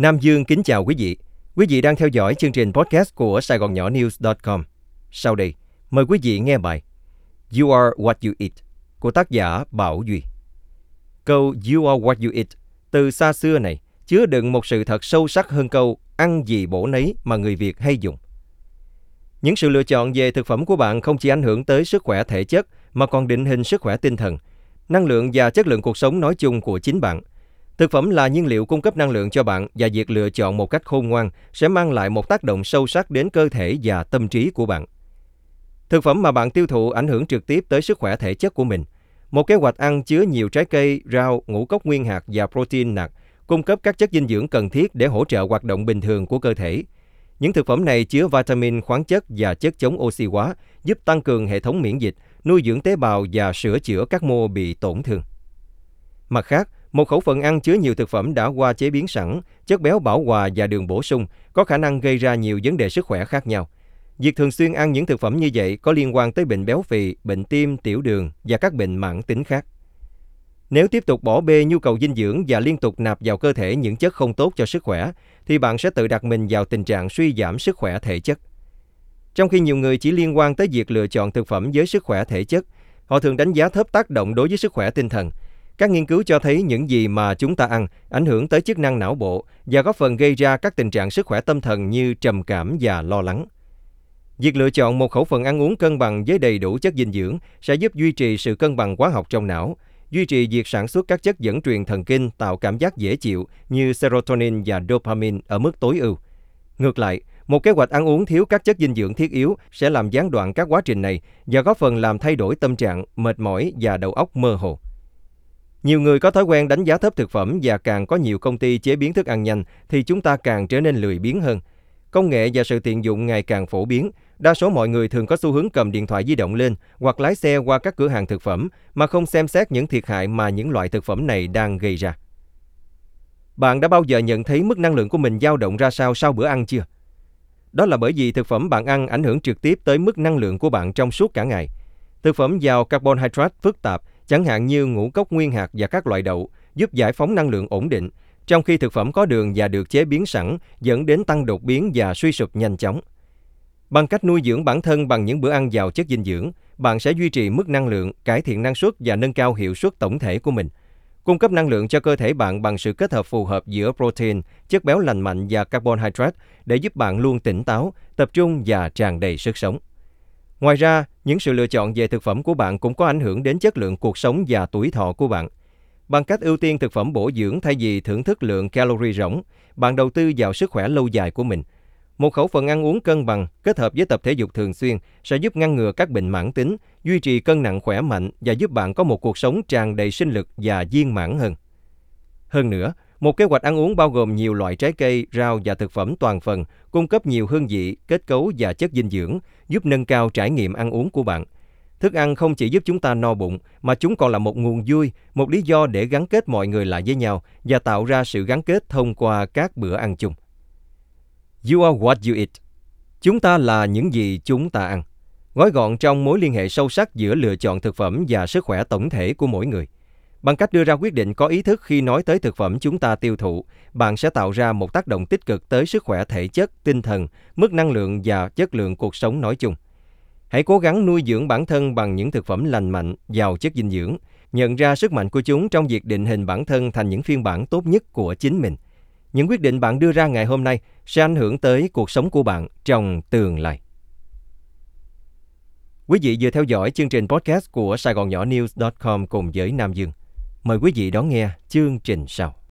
Nam Dương kính chào quý vị. Quý vị đang theo dõi chương trình podcast của Sài Gòn Nhỏ News.com. Sau đây, mời quý vị nghe bài You are what you eat của tác giả Bảo Duy. Câu You are what you eat từ xa xưa này chứa đựng một sự thật sâu sắc hơn câu ăn gì bổ nấy mà người Việt hay dùng. Những sự lựa chọn về thực phẩm của bạn không chỉ ảnh hưởng tới sức khỏe thể chất mà còn định hình sức khỏe tinh thần, năng lượng và chất lượng cuộc sống nói chung của chính bạn. Thực phẩm là nhiên liệu cung cấp năng lượng cho bạn và việc lựa chọn một cách khôn ngoan sẽ mang lại một tác động sâu sắc đến cơ thể và tâm trí của bạn. Thực phẩm mà bạn tiêu thụ ảnh hưởng trực tiếp tới sức khỏe thể chất của mình. Một kế hoạch ăn chứa nhiều trái cây, rau, ngũ cốc nguyên hạt và protein nạc cung cấp các chất dinh dưỡng cần thiết để hỗ trợ hoạt động bình thường của cơ thể. Những thực phẩm này chứa vitamin, khoáng chất và chất chống oxy hóa, giúp tăng cường hệ thống miễn dịch, nuôi dưỡng tế bào và sửa chữa các mô bị tổn thương. Mặt khác, một khẩu phần ăn chứa nhiều thực phẩm đã qua chế biến sẵn, chất béo bảo hòa và đường bổ sung có khả năng gây ra nhiều vấn đề sức khỏe khác nhau. Việc thường xuyên ăn những thực phẩm như vậy có liên quan tới bệnh béo phì, bệnh tim, tiểu đường và các bệnh mãn tính khác. Nếu tiếp tục bỏ bê nhu cầu dinh dưỡng và liên tục nạp vào cơ thể những chất không tốt cho sức khỏe, thì bạn sẽ tự đặt mình vào tình trạng suy giảm sức khỏe thể chất. Trong khi nhiều người chỉ liên quan tới việc lựa chọn thực phẩm với sức khỏe thể chất, họ thường đánh giá thấp tác động đối với sức khỏe tinh thần. Các nghiên cứu cho thấy những gì mà chúng ta ăn ảnh hưởng tới chức năng não bộ và góp phần gây ra các tình trạng sức khỏe tâm thần như trầm cảm và lo lắng. Việc lựa chọn một khẩu phần ăn uống cân bằng với đầy đủ chất dinh dưỡng sẽ giúp duy trì sự cân bằng hóa học trong não, duy trì việc sản xuất các chất dẫn truyền thần kinh tạo cảm giác dễ chịu như serotonin và dopamine ở mức tối ưu. Ngược lại, một kế hoạch ăn uống thiếu các chất dinh dưỡng thiết yếu sẽ làm gián đoạn các quá trình này và góp phần làm thay đổi tâm trạng, mệt mỏi và đầu óc mơ hồ. Nhiều người có thói quen đánh giá thấp thực phẩm và càng có nhiều công ty chế biến thức ăn nhanh thì chúng ta càng trở nên lười biếng hơn. Công nghệ và sự tiện dụng ngày càng phổ biến, đa số mọi người thường có xu hướng cầm điện thoại di động lên hoặc lái xe qua các cửa hàng thực phẩm mà không xem xét những thiệt hại mà những loại thực phẩm này đang gây ra. Bạn đã bao giờ nhận thấy mức năng lượng của mình dao động ra sao sau bữa ăn chưa? Đó là bởi vì thực phẩm bạn ăn ảnh hưởng trực tiếp tới mức năng lượng của bạn trong suốt cả ngày. Thực phẩm giàu carbohydrate phức tạp, chẳng hạn như ngũ cốc nguyên hạt và các loại đậu, giúp giải phóng năng lượng ổn định, trong khi thực phẩm có đường và được chế biến sẵn dẫn đến tăng đột biến và suy sụp nhanh chóng. Bằng cách nuôi dưỡng bản thân bằng những bữa ăn giàu chất dinh dưỡng, bạn sẽ duy trì mức năng lượng, cải thiện năng suất và nâng cao hiệu suất tổng thể của mình. Cung cấp năng lượng cho cơ thể bạn bằng sự kết hợp phù hợp giữa protein, chất béo lành mạnh và carbohydrate để giúp bạn luôn tỉnh táo, tập trung và tràn đầy sức sống. Ngoài ra, những sự lựa chọn về thực phẩm của bạn cũng có ảnh hưởng đến chất lượng cuộc sống và tuổi thọ của bạn. Bằng cách ưu tiên thực phẩm bổ dưỡng thay vì thưởng thức lượng calorie rỗng, bạn đầu tư vào sức khỏe lâu dài của mình – một khẩu phần ăn uống cân bằng kết hợp với tập thể dục thường xuyên sẽ giúp ngăn ngừa các bệnh mãn tính, duy trì cân nặng khỏe mạnh và giúp bạn có một cuộc sống tràn đầy sinh lực và viên mãn hơn. Hơn nữa, một kế hoạch ăn uống bao gồm nhiều loại trái cây, rau và thực phẩm toàn phần, cung cấp nhiều hương vị, kết cấu và chất dinh dưỡng, giúp nâng cao trải nghiệm ăn uống của bạn. Thức ăn không chỉ giúp chúng ta no bụng, mà chúng còn là một nguồn vui, một lý do để gắn kết mọi người lại với nhau và tạo ra sự gắn kết thông qua các bữa ăn chung. You are what you eat. Chúng ta là những gì chúng ta ăn. Gói gọn trong mối liên hệ sâu sắc giữa lựa chọn thực phẩm và sức khỏe tổng thể của mỗi người. Bằng cách đưa ra quyết định có ý thức khi nói tới thực phẩm chúng ta tiêu thụ, bạn sẽ tạo ra một tác động tích cực tới sức khỏe thể chất, tinh thần, mức năng lượng và chất lượng cuộc sống nói chung. Hãy cố gắng nuôi dưỡng bản thân bằng những thực phẩm lành mạnh, giàu chất dinh dưỡng, nhận ra sức mạnh của chúng trong việc định hình bản thân thành những phiên bản tốt nhất của chính mình. Những quyết định bạn đưa ra ngày hôm nay sẽ ảnh hưởng tới cuộc sống của bạn trong tương lai. Quý vị vừa theo dõi chương trình podcast của Sài Gòn Nhỏ News.com cùng với Nam Dương. Mời quý vị đón nghe chương trình sau.